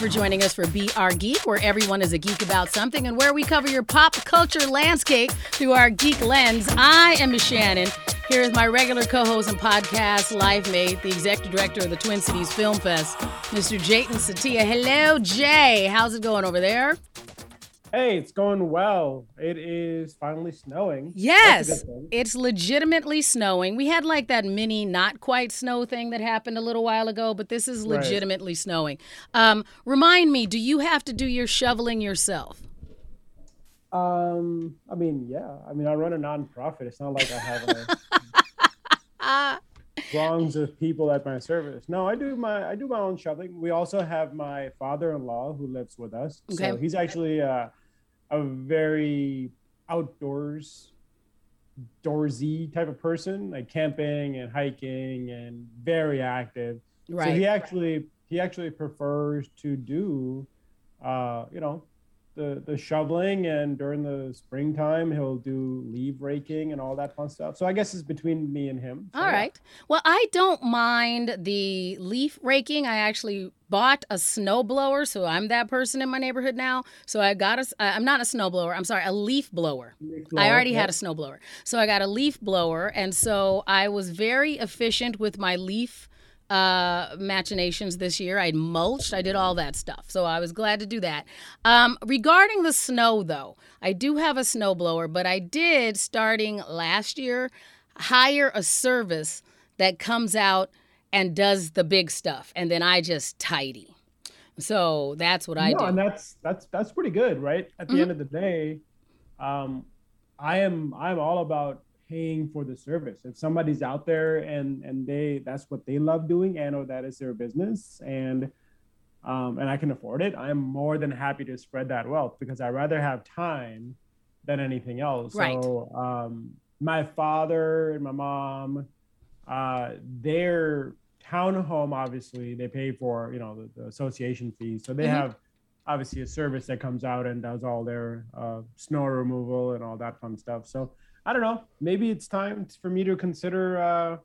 for joining us for BR Geek, where everyone is a geek about something and where we cover your pop culture landscape through our geek lens. I am Miss Shannon. Here is my regular co host and podcast life mate, the executive director of the Twin Cities Film Fest, Mr. Jatin Setia. Hello, Jay. How's it going over there? Hey, it's going well. It is finally snowing. Yes, it's legitimately snowing. We had like that mini, not quite snow thing that happened a little while ago, but this is legitimately right. snowing. Um, remind me, do you have to do your shoveling yourself? Um, I mean, yeah. I mean, I run a nonprofit. It's not like I have a throngs of people at my service. No, I do my I do my own shoveling. We also have my father-in-law who lives with us. Okay. So he's actually uh, a very outdoors doorsy type of person, like camping and hiking and very active. Right. So he actually he actually prefers to do uh, you know, the the shoveling and during the springtime he'll do leaf raking and all that fun stuff. So I guess it's between me and him. So, all right. Yeah. Well, I don't mind the leaf raking. I actually bought a snowblower, so I'm that person in my neighborhood now. So I got a I'm not a snowblower. I'm sorry, a leaf blower. Leaf blower I already yeah. had a snowblower. So I got a leaf blower and so I was very efficient with my leaf uh, machinations this year. I mulched, I did all that stuff. So I was glad to do that. Um, regarding the snow, though, I do have a snowblower, but I did, starting last year, hire a service that comes out and does the big stuff. And then I just tidy. So that's what I no, do. And that's that's that's pretty good, right? At the mm-hmm. end of the day, um, I am I'm all about paying for the service. If somebody's out there and and they that's what they love doing and or that is their business and um, and I can afford it, I'm more than happy to spread that wealth because I rather have time than anything else. Right. So um, my father and my mom, uh, their townhome obviously they pay for you know the, the association fees, so they mm-hmm. have obviously a service that comes out and does all their uh, snow removal and all that fun stuff. So I don't know. Maybe it's time for me to consider uh,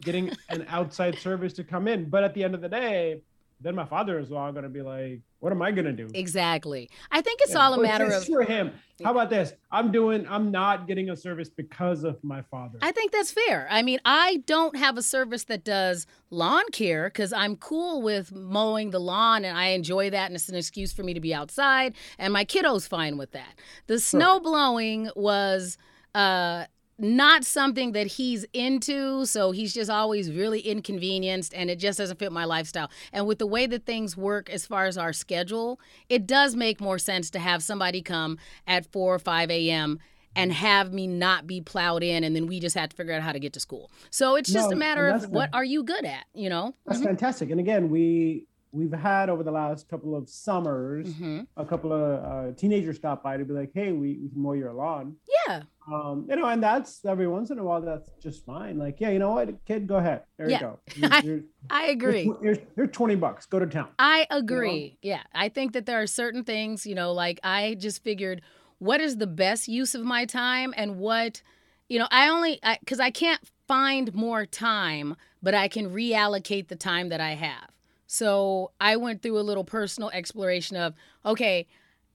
getting an outside service to come in. But at the end of the day, then my father is all going to be like, "What am I going to do?" Exactly. I think it's yeah. all a matter of for him. How about this? I'm doing. I'm not getting a service because of my father. I think that's fair. I mean, I don't have a service that does lawn care because I'm cool with mowing the lawn and I enjoy that, and it's an excuse for me to be outside. And my kiddo's fine with that. The snow blowing was uh, not something that he's into, so he's just always really inconvenienced and it just doesn't fit my lifestyle. And with the way that things work as far as our schedule, it does make more sense to have somebody come at 4 or 5 a.m. and have me not be plowed in and then we just have to figure out how to get to school. So it's just no, a matter of what are you good at, you know? That's mm-hmm. fantastic. And again, we we've had over the last couple of summers mm-hmm. a couple of uh, teenagers stop by to be like hey we, we can mow your lawn yeah um, you know and that's every once in a while that's just fine. Like yeah you know what kid go ahead. There yeah. you go. You're, you're, I, agree. here's, here's 20 bucks. Go to town. I agree you know? yeah. I think that there are certain things you know like i just figured what is the best use of my time and what you know i only because I, I can't find more time but i can reallocate the time that i have. So I went through a little personal exploration of okay,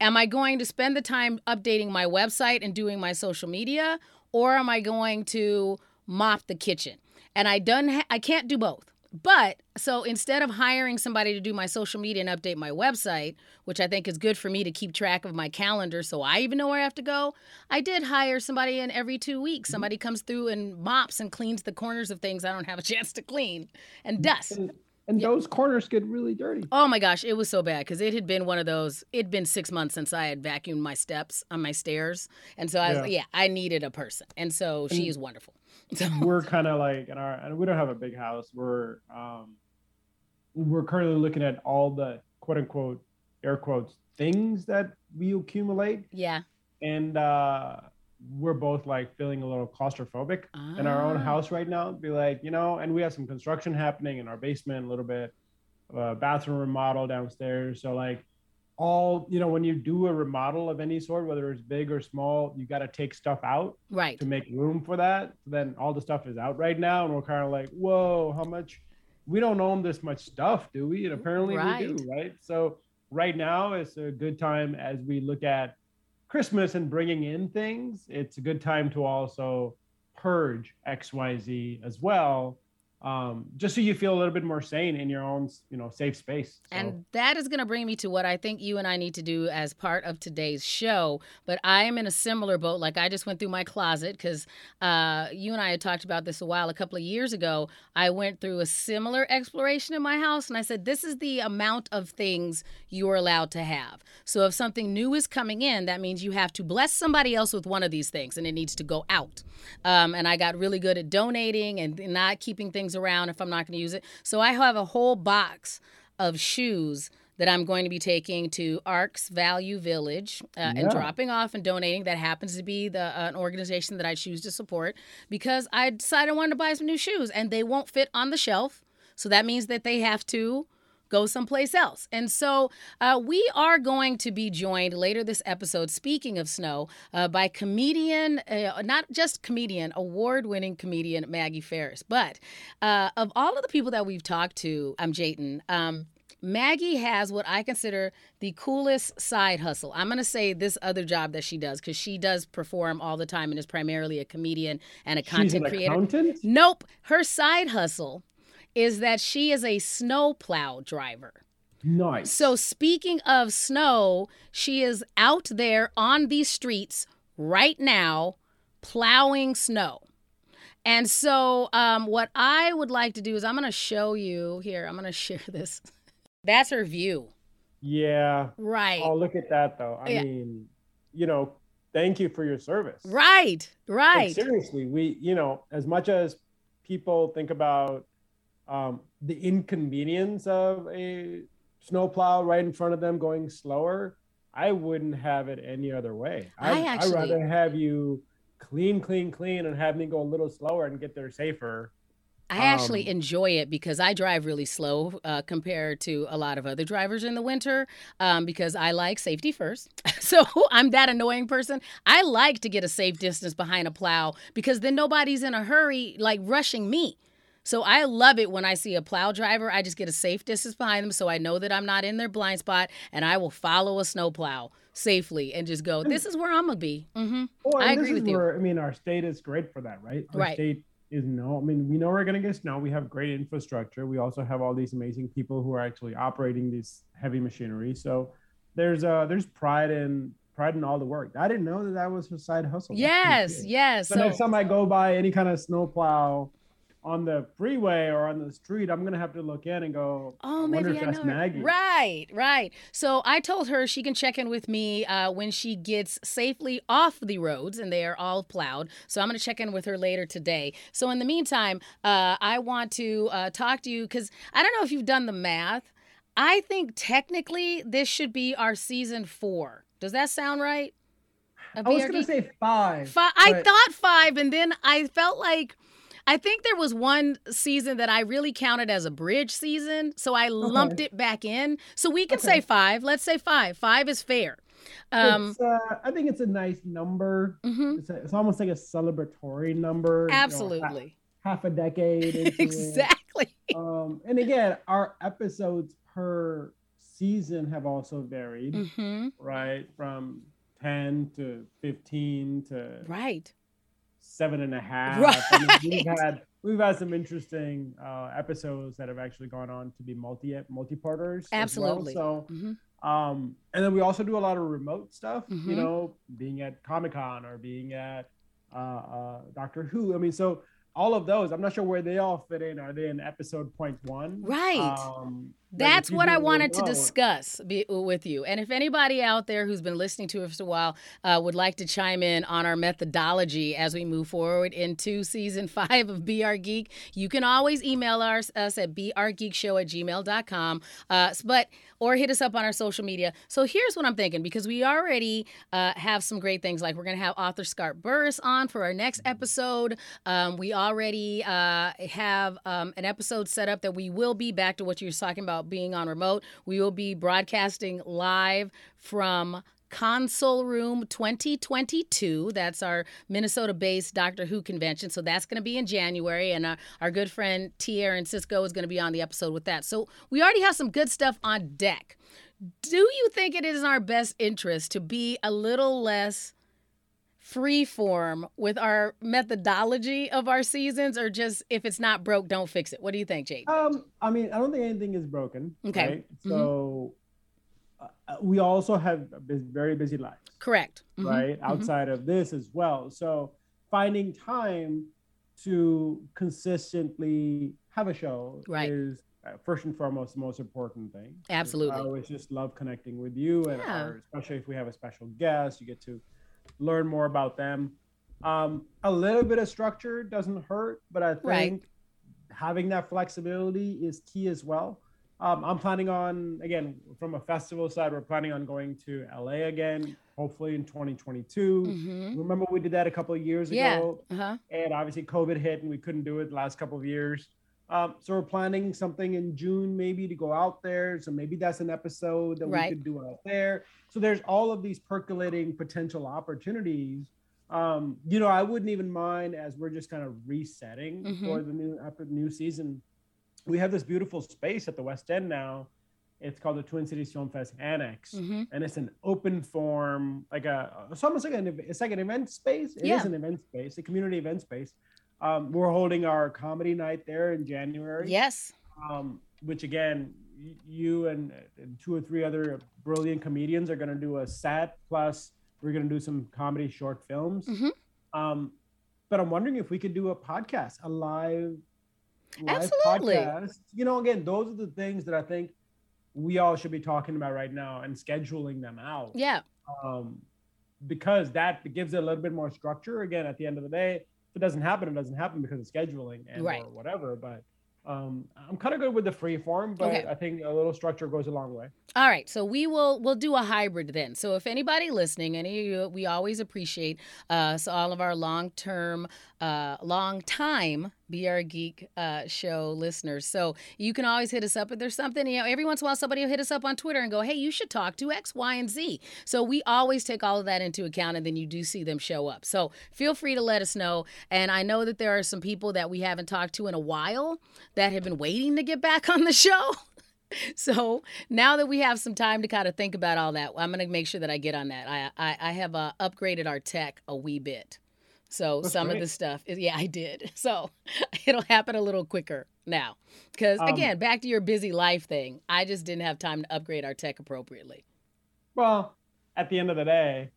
am I going to spend the time updating my website and doing my social media, or am I going to mop the kitchen? And I done ha- I can't do both. But so instead of hiring somebody to do my social media and update my website, which I think is good for me to keep track of my calendar so I even know where I have to go, I did hire somebody in every two weeks. Mm-hmm. Somebody comes through and mops and cleans the corners of things I don't have a chance to clean and dust and yeah. those corners get really dirty. Oh my gosh, it was so bad because it had been one of those. It'd been six months since I had vacuumed my steps on my stairs, and so I was yeah, yeah I needed a person, and so and she is wonderful. So. We're kind of like in our, and we don't have a big house. We're um, we're currently looking at all the quote unquote air quotes things that we accumulate. Yeah. And uh we're both like feeling a little claustrophobic ah. in our own ah. house right now. Be like, you know, and we have some construction happening in our basement, a little bit, a bathroom remodel downstairs. So like all, you know, when you do a remodel of any sort, whether it's big or small, you got to take stuff out right to make room for that. So then all the stuff is out right now, and we're kind of like, whoa, how much? we don't own this much stuff, do we? And apparently Right. we do, right? So right now is a good time as we look at Christmas and bringing in things. It's a good time to also purge XYZ as well. Um, just so you feel a little bit more sane in your own, you know, safe space. So, And that is going to bring me to what I think you and I need to do as part of today's show. But I am in a similar boat. Like I just went through my closet because uh, you and I had talked about this a while, a couple of years ago. I went through a similar exploration in my house and I said, this is the amount of things you are allowed to have. So if something new is coming in, that means you have to bless somebody else with one of these things and it needs to go out. Um, and I got really good at donating and not keeping things around if I'm not going to use it. So I have a whole box of shoes that I'm going to be taking to Arc's Value Village uh, and dropping off and donating. That happens to be the uh, an organization that I choose to support because I decided I wanted to buy some new shoes and they won't fit on the shelf. So that means that they have to go someplace else. And so uh, we are going to be joined later this episode, speaking of snow, uh, by comedian, uh, not just comedian, award winning comedian Maggie Faris. But uh, of all of the people that we've talked to, I'm Jatin. Um, Maggie has what I consider the coolest side hustle. I'm going to say this other job that she does because she does perform all the time and is primarily a comedian and a she's content creator. accountant. Nope. Her side hustle is that she is a snowplow driver. Nice. So, speaking of snow, she is out there on these streets right now plowing snow. And so, um, what I would like to do is I'm going to show you here, I'm going to share this. That's her view. yeah. Right. Oh, look at that though. I Yeah. mean, you know, thank you for your service. Right. Like, Right. seriously, we, you know, as much as people think about um, the inconvenience of a snowplow right in front of them going slower, I wouldn't have it any other way. I I'd, actually- I'd rather have you clean, clean, clean and have me go a little slower and get there safer. I actually Um, enjoy it because I drive really slow uh, compared to a lot of other drivers in the winter um, because I like safety first. so I'm that annoying person. I like to get a safe distance behind a plow because then nobody's in a hurry, like rushing me. So I love it when I see a plow driver. I just get a safe distance behind them so I know that I'm not in their blind spot and I will follow a snowplow safely and just go, this is where I'm going to be. hmm Oh, I agree with is you. I mean, our state is great for that, right? Our Right. state is no, I mean, we know we're going to get snow. We have great infrastructure. We also have all these amazing people who are actually operating this heavy machinery. So there's uh there's pride in pride in all the work. I didn't know that that was her side hustle. Yes, yes. So, next time I go by any kind of snowplow on the freeway or on the street, I'm gonna have to look in and go. Oh, I maybe if I that's know. Maggie. Right, right. So I told her she can check in with me uh, when she gets safely off the roads and they are all plowed. So I'm going to check in with her later today. So in the meantime, uh, I want to uh, talk to you because I don't know if you've done the math. I think technically this should be our season four. Does that sound right? I was gonna say five. Five. I thought five, and then I felt like I think there was one season that I really counted as a bridge season, so I lumped it back in. So we can Okay. say five. Let's say five. Five is fair. Um, uh, I think it's a nice number. mhm, It's, a, it's almost like a celebratory number. you know, ha- Absolutely. half a decade. exactly. Um, and again, our episodes per season have also varied, hmm right? From 10 to 15 to Right. Seven and a half. I mean, we've had we've had some interesting uh, episodes that have actually gone on to be multi multi-parters. Absolutely. As well. So, um, and then we also do a lot of remote stuff. Mhm. You know, being at Comic Con or being at uh, uh, Doctor Who. I mean, so all of those. I'm not sure where they all fit in. Are they in episode point one? Right. Um, That's what I wanted to discuss be, with you. And if anybody out there who's been listening to us a while uh, would like to chime in on our methodology as we move forward into season five of BR Geek, you can always email us, us at brgeekshow at gmail.com. Uh, but or hit us up on our social media. So here's what I'm thinking because we already uh, have some great things. Like we're going to have author Scott Burris on for our next episode. Um, we already uh, have um, an episode set up that we will be back to what you were talking about being on remote. We will be broadcasting live from Console Room 2022. That's our Minnesota based Doctor Who convention. So that's going to be in January. And our, our good friend T. Aaron Cisco is going to be on the episode with that. So we already have some good stuff on deck. Do you think it is in our best interest to be a little less free form with our methodology of our seasons or just if it's not broke don't fix it what do you think jake um i mean i don't think anything is broken okay right? mm-hmm. so uh, we also have very busy lives correct mm-hmm. right mm-hmm. outside of this as well so finding time to consistently have a show right. is uh, first and foremost the most important thing absolutely i always just love connecting with you and yeah. our, especially if we have a special guest you get to learn more about them. Um, a little bit of structure doesn't hurt, but I think right. having that flexibility is key as well. Um, I'm planning on again from a festival side. We're planning on going to LA again, hopefully in 2022. Mm-hmm. Remember we did that a couple of years yeah. ago, uh-huh. and obviously COVID hit and we couldn't do it the last couple of years. Um, so we're planning something in June maybe to go out there. So maybe that's an episode that right. we could do out there. So there's all of these percolating potential opportunities. Um, you know, I wouldn't even mind as we're just kind of resetting mm-hmm. for the new after the new season. We have this beautiful space at the West End now. It's called the Twin Cities Film Fest Annex, mm-hmm. and it's an open form, like a it's almost like an it's like an event space. It yeah. is an event space, a community event space um, we're holding our comedy night there in January. Yes. Um, which again, you and, and, two or three other brilliant comedians are going to do a set. Plus, we're going to do some comedy short films. Mm-hmm. Um, but I'm wondering if we could do a podcast, a live, live Absolutely. podcast. You know, again, those are the things that I think we all should be talking about right now and scheduling them out. Yeah. Um, because that gives it a little bit more structure. Again, at the end of the day, if it doesn't happen, it doesn't happen because of scheduling and right. or whatever. But um, I'm kind of good with the free form, but okay. I think a little structure goes a long way. All right, so we will we'll do a hybrid then. So if anybody listening, any of you, we always appreciate uh, so all of our long term, uh, long time BR Geek uh, show listeners. So you can always hit us up if there's something. You know, every once in a while somebody will hit us up on Twitter and go, "Hey, you should talk to X, Y, and Z." So we always take all of that into account, and then you do see them show up. So feel free to let us know. And I know that there are some people that we haven't talked to in a while that have been waiting to get back on the show. so now that we have some time to kind of think about all that, I'm going to make sure that I get on that. I I, I have uh, upgraded our tech a wee bit. So That's some great. of the stuff, yeah, I did. So it'll happen a little quicker now. Because um, again, back to your busy life thing, I just didn't have time to upgrade our tech appropriately. Well, at the end of the day,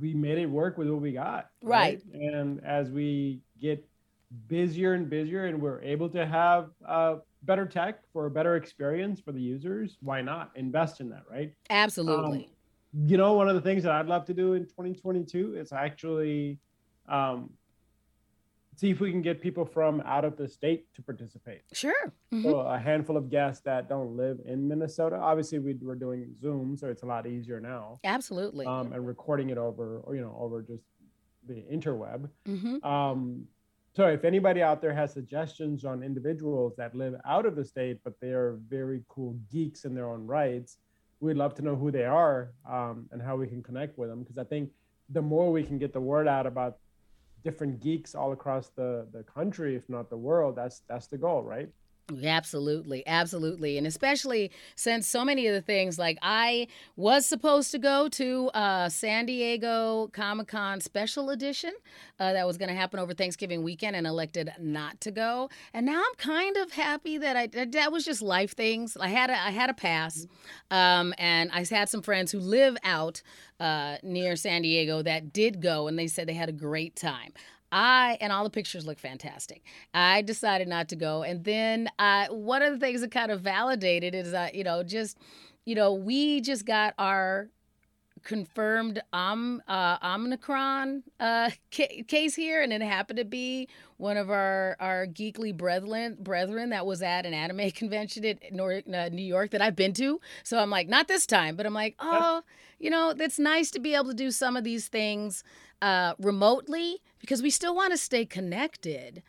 we made it work with what we got. Right. right? And as we get busier and busier and we're able to have uh, better tech for a better experience for the users, why not invest in that, right? Absolutely. Um, you know, one of the things that I'd love to do in 2022 is actually um, see if we can get people from out of the state to participate. Sure. Mm-hmm. So a handful of guests that don't live in Minnesota. Obviously, we, are doing Zoom, so it's a lot easier now. Absolutely. Um, and recording it over, or you know, over just the interweb. Mm-hmm. Um, so if anybody out there has suggestions on individuals that live out of the state, but they are very cool geeks in their own rights, we'd love to know who they are um, and how we can connect with them. Because I think the more we can get the word out about different geeks all across the, the country, if not the world, that's that's the goal, right? Absolutely, absolutely. And especially since so many of the things, like I was supposed to go to uh, San Diego Comic Con special edition uh, that was going to happen over Thanksgiving weekend and elected not to go. And now I'm kind of happy that I that was just life things. I had a, I had a pass, um, and I had some friends who live out uh, near San Diego that did go, and they said they had a great time. I and all the pictures look fantastic. I decided not to go, and then uh, one of the things that kind of validated is that you know just you know we just got our confirmed um uh, Omicron uh, ca- case here, and it happened to be one of our our geekly brethren brethren that was at an anime convention in North, uh, New York that I've been to. So I'm like, not this time, but I'm like, oh, you know, it's nice to be able to do some of these things uh, remotely because we still want to stay connected.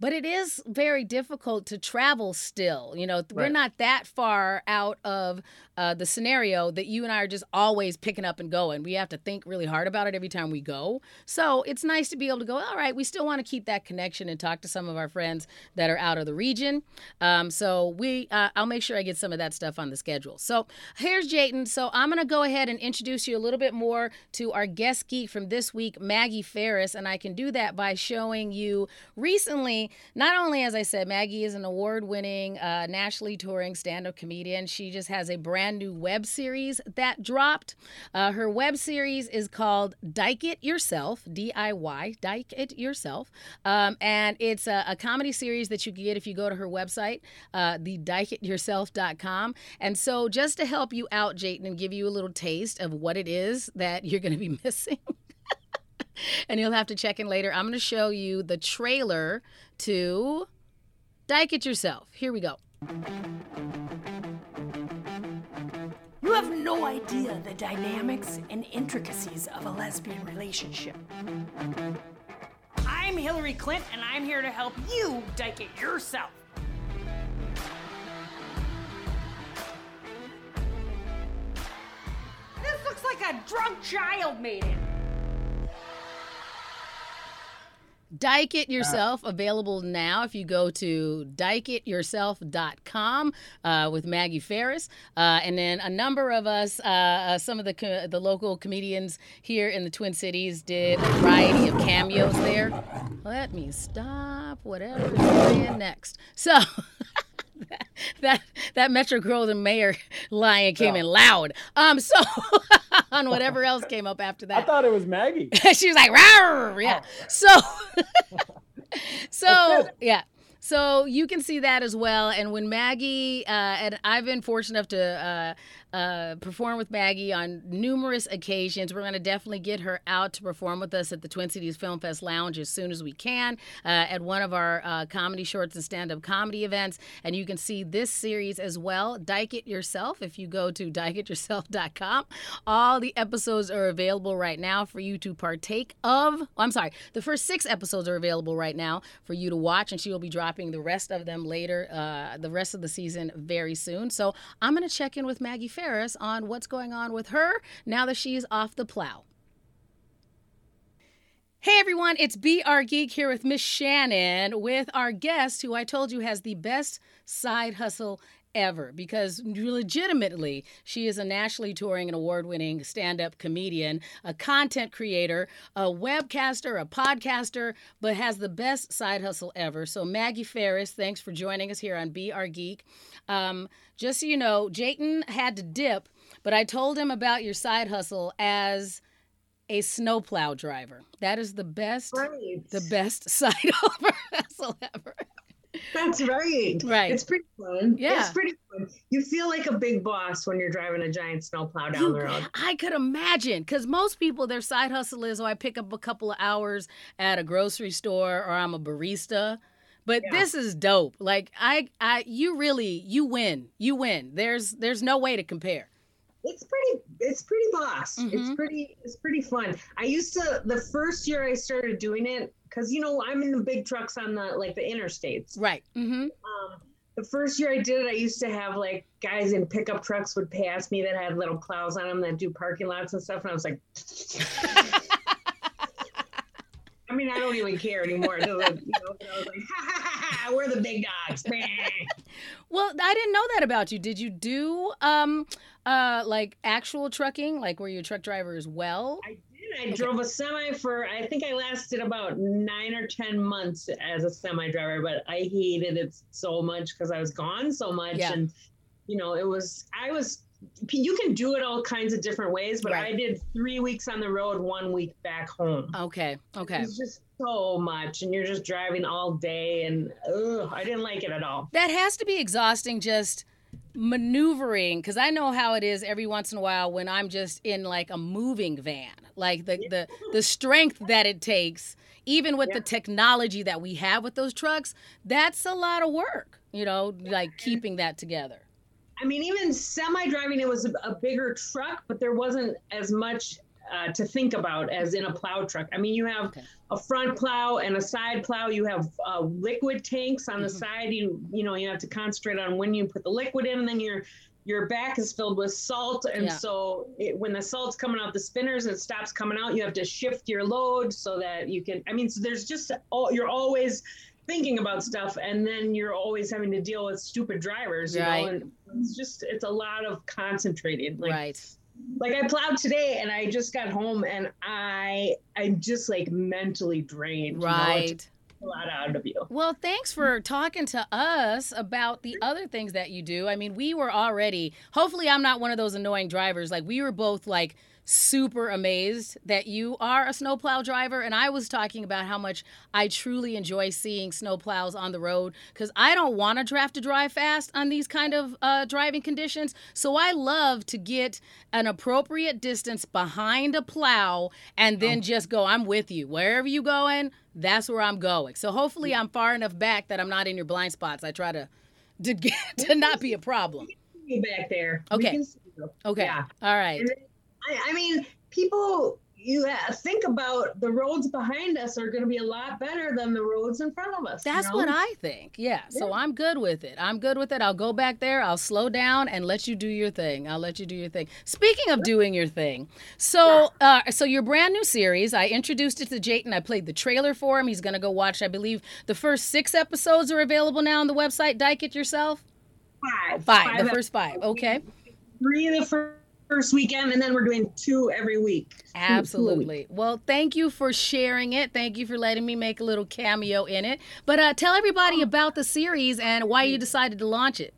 But it is very difficult to travel still. You know, right. we're not that far out of uh, the scenario that you and I are just always picking up and going. We have to think really hard about it every time we go. So it's nice to be able to go, all right, we still want to keep that connection and talk to some of our friends that are out of the region. Um, so we, uh, I'll make sure I get some of that stuff on the schedule. So here's Jatin. So I'm going to go ahead and introduce you a little bit more to our guest geek from this week, Maggie Faris. And I can do that by showing you recently, not only, as I said, Maggie is an award winning, uh, nationally touring stand up comedian. She just has a brand new web series that dropped. Uh, her web series is called Dyke It Yourself, D I Y, Dyke It Yourself. Um, and it's a, a, comedy series that you can get if you go to her website, uh, the dykeityourself.com. And so, just to help you out, Jatin, and give you a little taste of what it is that you're going to be missing. and you'll have to check in later. I'm going to show you the trailer to Dyke It Yourself. Here we go. You have no idea the dynamics and intricacies of a lesbian relationship. I'm Hillary Clinton, and I'm here to help you dyke it yourself. This looks like a drunk child made it. Dyke It Yourself, available now if you go to dykeityourself.com uh, with Maggie Faris. Uh, and then a number of us, uh, uh, some of the, co- the local comedians here in the Twin Cities, did a variety of cameos there. Let me stop whatever is playing next. So. that that Metro-Goldwyn-Mayer lion came in loud. Um, so on whatever else came up after that. I thought it was Maggie. she was like, Rawr! yeah. Oh. So, so yeah. So you can see that as well. And when Maggie, uh, and I've been fortunate enough to uh, uh, perform with Maggie on numerous occasions. We're going to definitely get her out to perform with us at the Twin Cities Film Fest Lounge as soon as we can uh, at one of our uh, comedy shorts and stand up comedy events. And you can see this series as well, Dyke It Yourself, if you go to dykeityourself.com. All the episodes are available right now for you to partake of. Oh, I'm sorry, the first six episodes are available right now for you to watch, and she will be dropping the rest of them later, uh, the rest of the season very soon. So I'm going to check in with Maggie On what's going on with her now that she's off the plow. Hey everyone, it's BR Geek here with Miss Shannon with our guest who I told you has the best side hustle ever because legitimately she is a nationally touring and award winning stand up comedian, a content creator, a webcaster, a podcaster, but has the best side hustle ever. So, Maggie Faris, thanks for joining us here on BR Geek. Um, just so you know, Jatin had to dip, but I told him about your side hustle as a snowplow driver. That is the best, right. the best side hustle ever. That's right. Right. It's pretty fun. Yeah. It's pretty fun. You feel like a big boss when you're driving a giant snowplow down you, the road. I could imagine. Because most people, their side hustle is, oh, I pick up a couple of hours at a grocery store or I'm a barista. But yeah. this is dope. Like I I you really you win. You win. There's there's no way to compare it's pretty it's pretty boss mm-hmm. it's pretty it's pretty fun i used to the first year i started doing it because you know i'm in the big trucks on the like the interstates right mm-hmm. um, the first year i did it i used to have like guys in pickup trucks would pass me that had little plows on them that do parking lots and stuff and i was like I mean, I don't even care anymore. Like, you know, I was like, ha, ha, ha, ha, we're the big dogs. well, I didn't know that about you. Did you do um uh like actual trucking, like were you a truck driver as well? I did. I okay. drove a semi for I think I lasted about nine or ten months as a semi driver, but I hated it so much because I was gone so much yeah. and you know, it was I was you can do it all kinds of different ways, but right. I did three weeks on the road, one week back home. Okay. Okay. It's just so much, and you're just driving all day, and ugh, I didn't like it at all. That has to be exhausting. Just maneuvering because i know how it is every once in a while when i'm just in like a moving van like the the, the strength that it takes even with yeah. the technology that we have with those trucks that's a lot of work you know like keeping that together I mean, even semi driving, it was a, a, bigger truck, but there wasn't as much uh, to think about as in a plow truck. I mean, you have okay. a front plow and a side plow. You have uh, liquid tanks on mm-hmm. the side. You you know you have to concentrate on when you put the liquid in, and then you're your back is filled with salt and yeah. so it, when the salt's coming out the spinners it stops coming out you have to shift your load so that you can i mean so there's just all you're always thinking about stuff and then you're always having to deal with stupid drivers you right. know and it's just it's a lot of concentrating like, right like I plowed today and I just got home and I I'm just like mentally drained. Right. You know? a lot out of you. Well, thanks for talking to us about the other things that you do. I mean, we were already, hopefully, I'm not one of those annoying drivers. Like, we were both like, super amazed that you are a snowplow driver. And I was talking about how much I truly enjoy seeing snowplows on the road because I don't want to draft to drive fast on these kind of uh, driving conditions. So I love to get an appropriate distance behind a plow and then oh. just go, I'm with you. Wherever you're going, that's where I'm going. So hopefully I'm far enough back that I'm not in your blind spots. I try to to get to not be a problem. Back there. Okay. Okay. Yeah. All right. I, I mean, people you think about the roads behind us are going to be a lot better than the roads in front of us. That's you know? what I think. Yeah. yeah. So I'm good with it. I'm good with it. I'll go back there. I'll slow down and let you do your thing. I'll let you do your thing. Speaking of doing your thing, so yeah. uh, so your brand new series, I introduced it to Jatin. I played the trailer for him. He's going to go watch. I believe the first six episodes are available now on the website. Dyke it yourself. Five. Five. five the first five. Okay. Three of the first first weekend, and then we're doing two every week. Absolutely. Well, thank you for sharing it. Thank you for letting me make a little cameo in it. But uh, tell everybody oh. about the series and why you decided to launch it.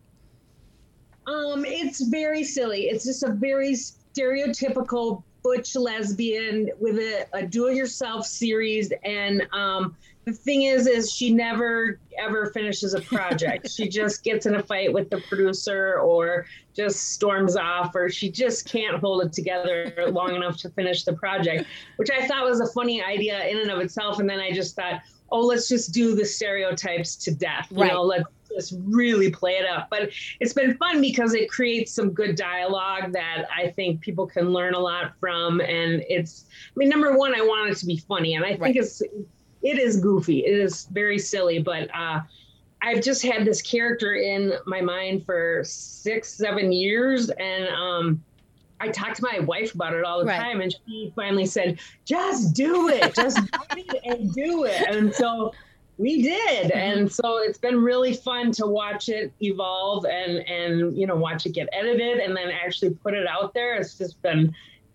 Um, it's very silly. It's just a very stereotypical butch lesbian with a, a do-it-yourself series, and um, the thing is is she never ever finishes a project. She just gets in a fight with the producer or just storms off or she just can't hold it together long enough to finish the project which i thought was a funny idea in and of itself. And then i just thought oh let's just do the stereotypes to death you right. know let's just really play it up. But it's been fun because it creates some good dialogue that i think people can learn a lot from. And it's i mean number one i want it to be funny. And i think right. it's it is goofy. It is very silly, but uh, I've just had this character in my mind for six, seven years, and um, I talked to my wife about it all the right. time, and she finally said, "Just do it, just it and do it." And so we did, mm-hmm. and so it's been really fun to watch it evolve and and you know watch it get edited and then actually put it out there. It's just been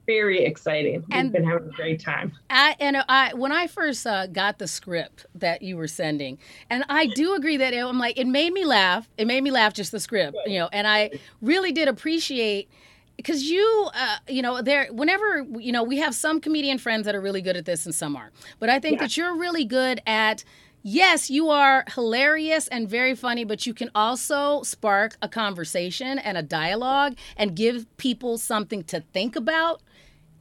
very exciting. We've and been having a great time. I, and I, when I first uh, got the script that you were sending, and I do agree that it, I'm like, it made me laugh. It made me laugh just the script, you know, and I really did appreciate because you uh, you know there whenever you know we have some comedian friends that are really good at this and some aren't but i think yeah. that you're really good at yes you are hilarious and very funny but you can also spark a conversation and a dialogue and give people something to think about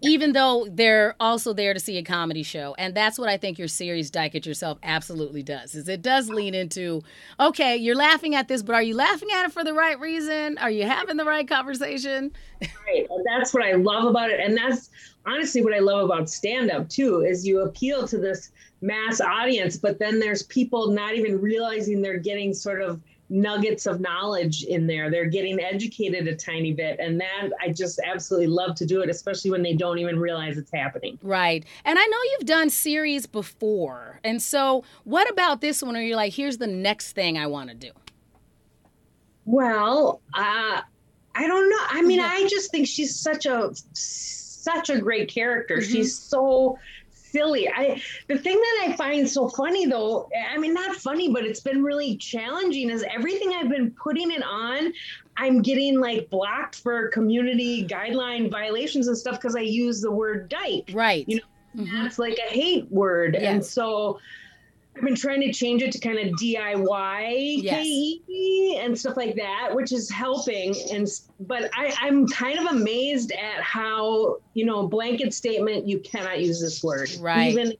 even though they're also there to see a comedy show. And that's what i think your series dyke it yourself absolutely does is it does lean into okay you're laughing at this but are you laughing at it for the right reason? Are you having the right conversation? Right and that's what i love about it. And that's honestly what i love about stand up too is you appeal to this mass audience but then there's people not even realizing they're getting sort of nuggets of knowledge in there. They're getting educated a tiny bit. And that I just absolutely love to do it, especially when they don't even realize it's happening. Right. And I know you've done series before. And so what about this one where you're like, here's the next thing I want to do? Well, uh, I don't know. I mean, I just think she's such a such a great character. Mm-hmm. She's so silly. I the thing that I find so funny though, I mean not funny, but it's been really challenging is everything I've been putting it on, I'm getting like blocked for community guideline violations and stuff because I use the word dyke. Right. You know, mm-hmm. that's like a hate word. Yes. And so I've been trying to change it to kind of DIY yes. and stuff like that, which is helping. And but I, I'm kind of amazed at how you know blanket statement you cannot use this word. Right. Even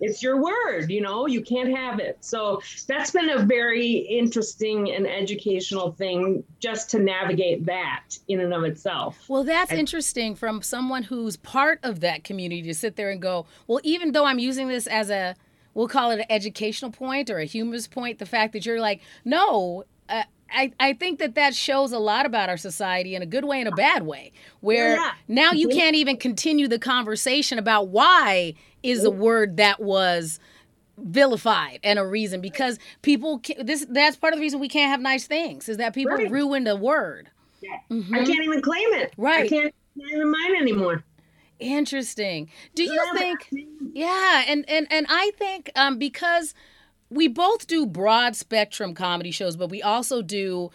it's your word, you know, you can't have it. So that's been a very interesting and educational thing just to navigate that in and of itself. Well, that's and, interesting from someone who's part of that community to sit there and go, well, even though I'm using this as a we'll call it an educational point or a humorous point the fact that you're like no uh, I, I think that that shows a lot about our society in a good way and a bad way, where yeah. now you can't even continue the conversation about why is a word that was vilified and a reason because people this that's part of the reason we can't have nice things is that people right. ruined a word. Yeah. Mm-hmm. I can't even claim it. Right. I can't, can't even mine anymore. Interesting. Do you think? Yeah, and and and I think um, because we both do broad spectrum comedy shows, but we also do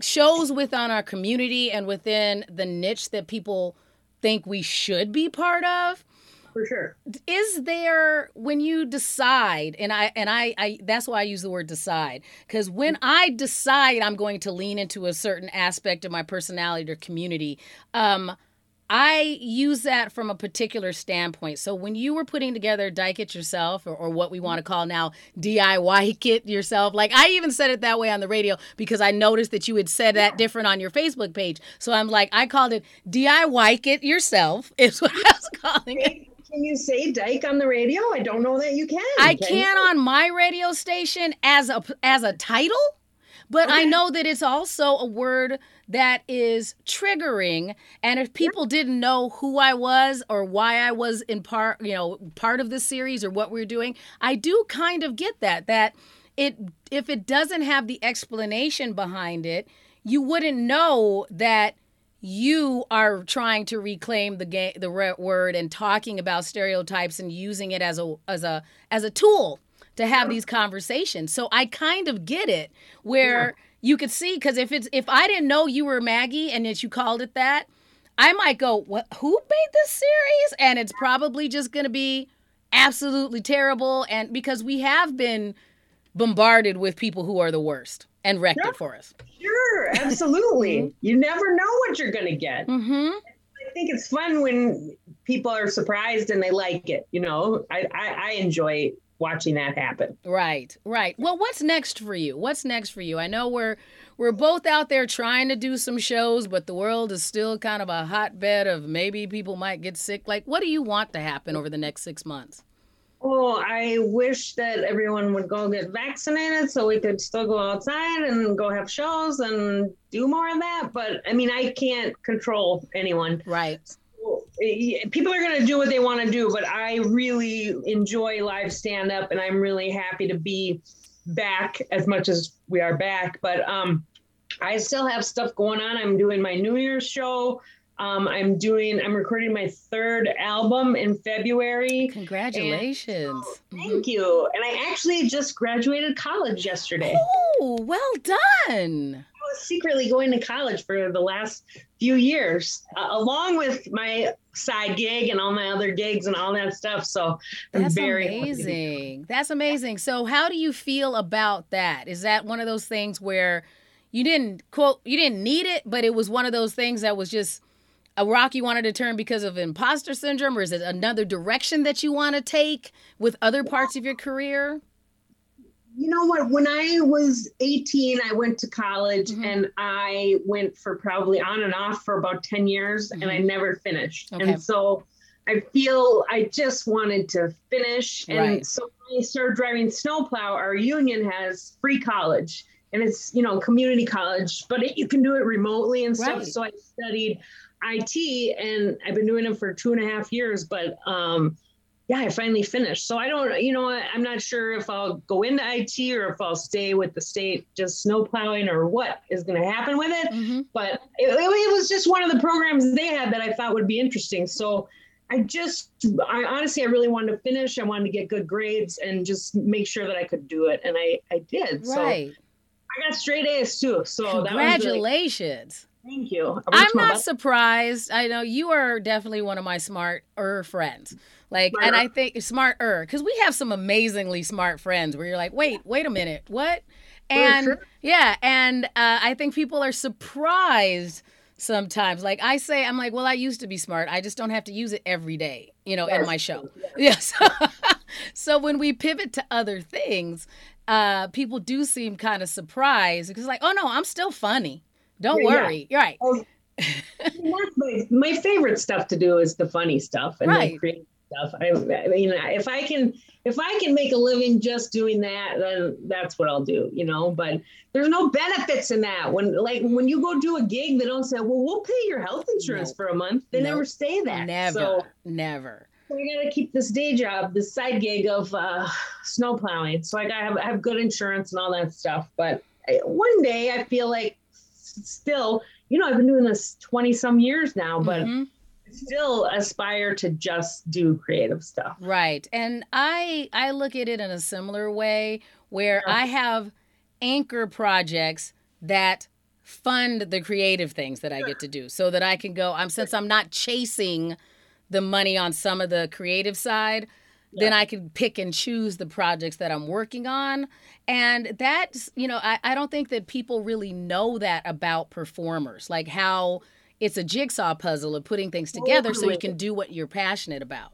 shows within our community and within the niche that people think we should be part of. For sure. Is there when you decide, and I and I, I that's why I use the word decide, because when I decide I'm going to lean into a certain aspect of my personality or community, um, I use that from a particular standpoint. So when you were putting together Dyke It Yourself, or, or what we want to call now DIY It Yourself, like I even said it that way on the radio because I noticed that you had said that different on your Facebook page. So I'm like, I called it DIY It Yourself, is what I was calling it. Can you say Dyke on the radio? I don't know that you can. I can, can on my radio station as a as a title, but okay. I know that it's also a word that is triggering. And if people didn't know who I was or why I was in part, you know, part of this series or what we we're doing, I do kind of get that that it if it doesn't have the explanation behind it, you wouldn't know that you are trying to reclaim the ga- the word and talking about stereotypes and using it as a as a as a tool to have these conversations. So I kind of get it where yeah you could see because if it's if I didn't know you were Maggie and that you called it that, I might go, "What? Who made this series?" And it's probably just going to be absolutely terrible. And because we have been bombarded with people who are the worst and wrecked sure. it for us. Sure, absolutely. Mm-hmm. you never know what you're going to get. Mm-hmm. I think it's fun when people are surprised and they like it. You know, I, I, I enjoy watching that happen. Right, right. Well, what's next for you? What's next for you? I know we're we're both out there trying to do some shows, but the world is still kind of a hotbed of maybe people might get sick. Like, what do you want to happen over the next six months? Oh, I wish that everyone would go get vaccinated so we could still go outside and go have shows and do more of that. But I mean, I can't control anyone. Right people are going to do what they want to do, but I really enjoy live stand up and I'm really happy to be back as much as we are back. But um, I still have stuff going on. I'm doing my New Year's show. Um, I'm doing, I'm recording my third album in February. Congratulations. And, oh, thank mm-hmm. you. And I actually just graduated college yesterday. Oh, well done I was secretly going to college for the last few years, uh, along with my side gig and all my other gigs and all that stuff. So that's amazing. That's amazing. So how do you feel about that? Is that one of those things where you didn't quote you didn't need it, but it was one of those things that was just a rock you wanted to turn because of imposter syndrome, or is it another direction that you want to take with other parts of your career? You know what? When I was 18, I went to college mm-hmm. and I went for probably on and off for about 10 years mm-hmm. and I mm-hmm. never finished. Okay. And so I feel I just wanted to finish. And right. so when I started driving snowplow, our union has free college and it's, you know, community college, but it, you can do it remotely and stuff. Right. So I studied IT and I've been doing it for two and a half years, but, um, yeah, I finally finished. So I don't, you know, I'm not sure if I'll go into IT or if I'll stay with the state just snow plowing or what is going to happen with it. Mm-hmm. But it, it, was just one of the programs they had that I thought would be interesting. So I just, I honestly, I really wanted to finish. I wanted to get good grades and just make sure that I could do it. And I, I did. Right. So I got straight A's too. So congratulations. Really, thank you. I'm not surprised. I know you are definitely one of my smarter friends. Like, smarter. and I think smarter because we have some amazingly smart friends where you're like, wait, wait a minute, what? And sure. yeah, and uh, I think people are surprised sometimes. Like I say, I'm like, well, I used to be smart. I just don't have to use it every day, you know, yes. in my show. Yes. so when we pivot to other things, uh, people do seem kind of surprised because, like, oh no, I'm still funny. Don't yeah, worry. Yeah. You're right. Oh, my, my favorite stuff to do is the funny stuff and right. create stuff. I, I mean, if I can, if I can make a living just doing that, then that's what I'll do, you know. But there's no benefits in that. When like when you go do a gig, they don't say, "Well, we'll pay your health insurance for a month." They never say that. Never, so, never. So I gotta keep this day job, this side gig of uh, snow plowing. So I gotta have, have good insurance and all that stuff. But I, one day I feel like still, you know, I've been doing this 20 some years now, but mm-hmm still aspire to just do creative stuff. Right. And I I look at it in a similar way where yeah. I have anchor projects that fund the creative things that I get to do so that I can go I'm since I'm not chasing the money on some of the creative side yeah. then I can pick and choose the projects that I'm working on. And that's, you know, I, I don't think that people really know that about performers, like how it's a jigsaw puzzle of putting things together totally. so you can do what you're passionate about.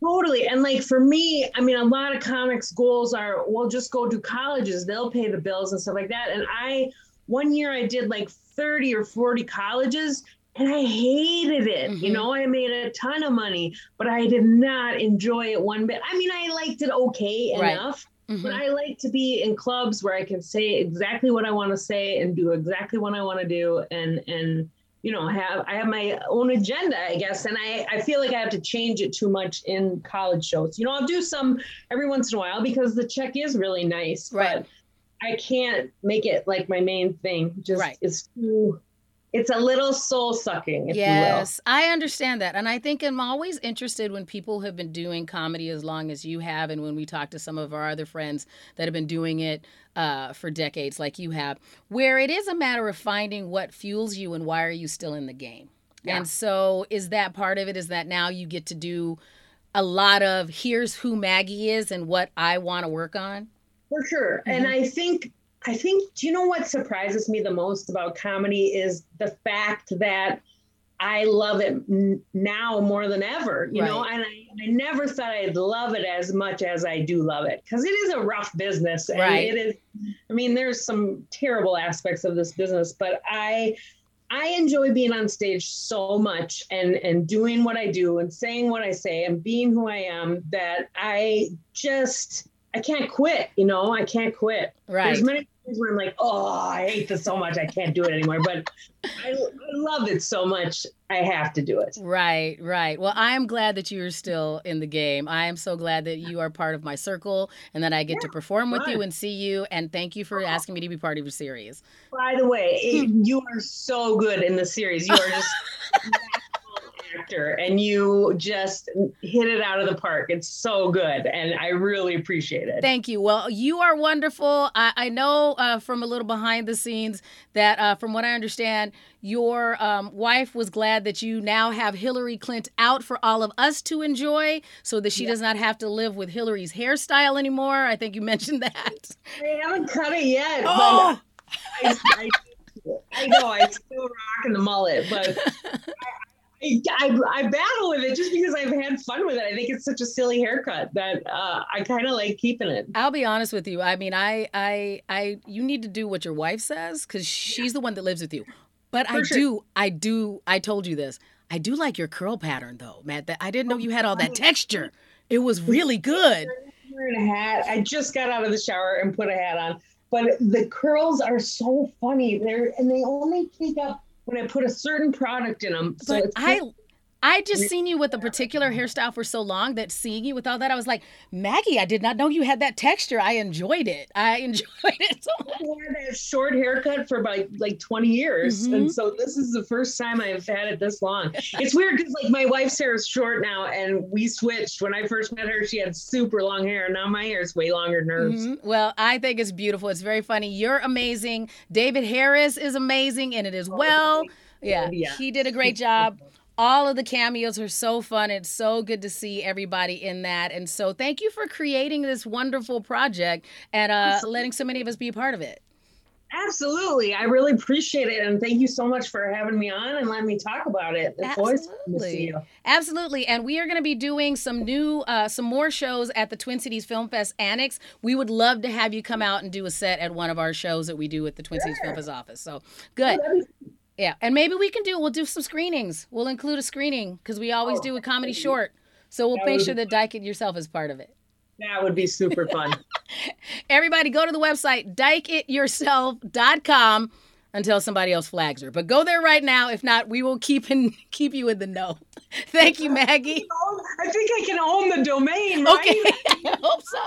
Totally. And like for me, I mean, a lot of comics goals are, well, just go to colleges, they'll pay the bills and stuff like that. And I, one year I did like 30 or 40 colleges and I hated it. Mm-hmm. You know, I made a ton of money, but I did not enjoy it one bit. I mean, I liked it okay right. enough. Mm-hmm. But I like to be in clubs where I can say exactly what I want to say and do exactly what I want to do and and you know have i have my own agenda i guess and i i feel like i have to change it too much in college shows you know i'll do some every once in a while because the check is really nice right. but i can't make it like my main thing just right. it's too it's a little soul sucking. yes, I understand that. And I think I'm always interested when people have been doing comedy as long as you have, and when we talk to some of our other friends that have been doing it uh, for decades, like you have, where it is a matter of finding what fuels you and why are you still in the game. Yeah. And so, is that part of it? Is that now you get to do a lot of here's who Maggie is and what I want to work on? For sure. Mm-hmm. And I think I think, do you know what surprises me the most about comedy is the fact that I love it now more than ever, you right. know, and I, I never thought I'd love it as much as I do love it because it is a rough business. And right. it is, I mean, there's some terrible aspects of this business, but I, I enjoy being on stage so much and and doing what I do and saying what I say and being who I am that I just I can't quit, you know, I can't quit. Right. There's many where I'm like, oh, I hate this so much, I can't do it anymore. But I, I love it so much, I have to do it. Right, right. Well, I am glad that you're still in the game. I am so glad that you are part of my circle and that I get yeah, to perform with you and see you. And thank you for asking me to be part of your series. By the way, you are so good in the series. You are just actor and you just hit it out of the park. It's so good. And I really appreciate it. Thank you. Well, you are wonderful. I, I know uh, from a little behind the scenes that, uh, from what I understand, your um, wife was glad that you now have Hillary Clinton out for all of us to enjoy so that she does not have to live with Hillary's hairstyle anymore. I think you mentioned that. I haven't cut it yet. Oh! I, I, I know I still rock in the mullet, but I, I, I, I, battle with it just because I've had fun with it. I think it's such a silly haircut that uh, I kind of like keeping it. I'll be honest with you. I mean, I, I, I, you need to do what your wife says because she's the one that lives with you. But For I sure. do, I do. I told you this. I do like your curl pattern though, Matt. That I didn't know you had all that texture. It was really good. Wearing a hat. I just got out of the shower and put a hat on. But the curls are so funny. They're and they only take up when I put a certain product in them. So but I I just seen you with a particular hairstyle for so long that seeing you with all that, I was like, Maggie, I did not know you had that texture. I enjoyed it. I enjoyed it so much. I had that short haircut for about like 20 years. Mm-hmm. And so this is the first time I've had it this long. It's weird because like my wife's hair is short now and we switched. When I first met her, she had super long hair. And Now my hair is way longer than hers. Mm-hmm. Well, I think it's beautiful. It's very funny. You're amazing. David Harris is amazing in it as well. Yeah, yeah. he did a great job all of the cameos are so fun. It's so good to see everybody in that. And so thank you for creating this wonderful project and uh, letting so many of us be a part of it. Absolutely. I really appreciate it. And thank you so much for having me on and letting me talk about it. It's Absolutely. Absolutely. And we are going to be doing some new, uh, some more shows at the Twin Cities Film Fest Annex. We would love to have you come out and do a set at one of our shows that we do at the Twin sure. Cities Film Fest office. So good. Oh, yeah, and maybe we can do. We'll do some screenings. We'll include a screening because we always oh, do a comedy oh. short. So we'll make sure that Dike It Yourself is part of it. That would be super fun. Everybody go to the website, dikeityourself.com until somebody else flags her. But go there right now. If not, we will keep in, keep you in the know. Thank you, Maggie. I think I can own the domain, right? Okay. I hope so.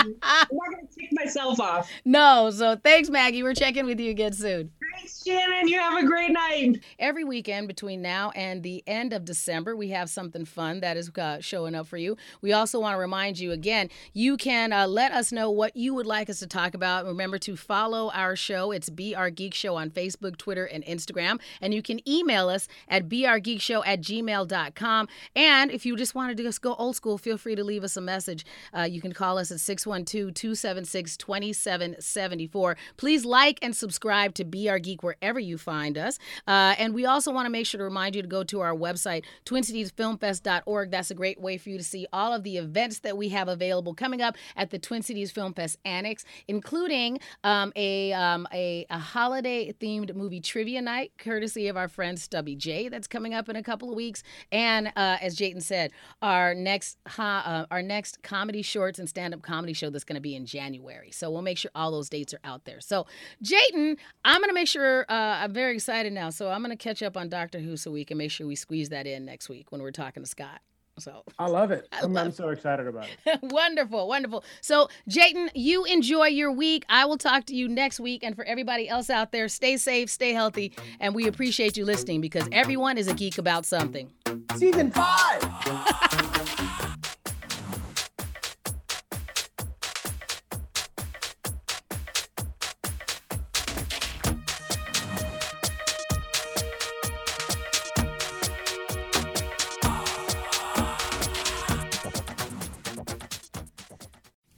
I'm not going to take myself off. No. So thanks, Maggie. We're checking with you again soon. Thanks, Shannon. You have a great night. Every weekend between now and the end of December, we have something fun that is uh, showing up for you. We also want to remind you again, you can uh, let us know what you would like us to talk about. Remember to follow our show. It's BR Geek Show on Facebook, Twitter, and Instagram. And you can email us at beourgeekshow at gmail.com. And if you just wanted to just go old school, feel free to leave us a message. Uh, you can call us at 612 276 2774. Please like and subscribe to Be Our Geek wherever you find us. Uh, and we also want to make sure to remind you to go to our website, twincitiesfilmfest.org. That's a great way for you to see all of the events that we have available coming up at the Twin Cities Film Fest Annex, including um, a, um, a, a holiday themed movie trivia night, courtesy of our friend Stubby J, that's coming up in a couple of weeks. And uh, as Jatin said, our next uh, our next comedy shorts and stand up comedy show that's going to be in January. So we'll make sure all those dates are out there. So Jatin, I'm going to make sure uh, I'm very excited now. So I'm going to catch up on Doctor Who so we can make sure we squeeze that in next week when we're talking to Scott. So I love it. I am so excited about it. wonderful, wonderful. So Jatin, you enjoy your week. I will talk to you next week. And for everybody else out there, stay safe, stay healthy, and we appreciate you listening because everyone is a geek about something. Season five.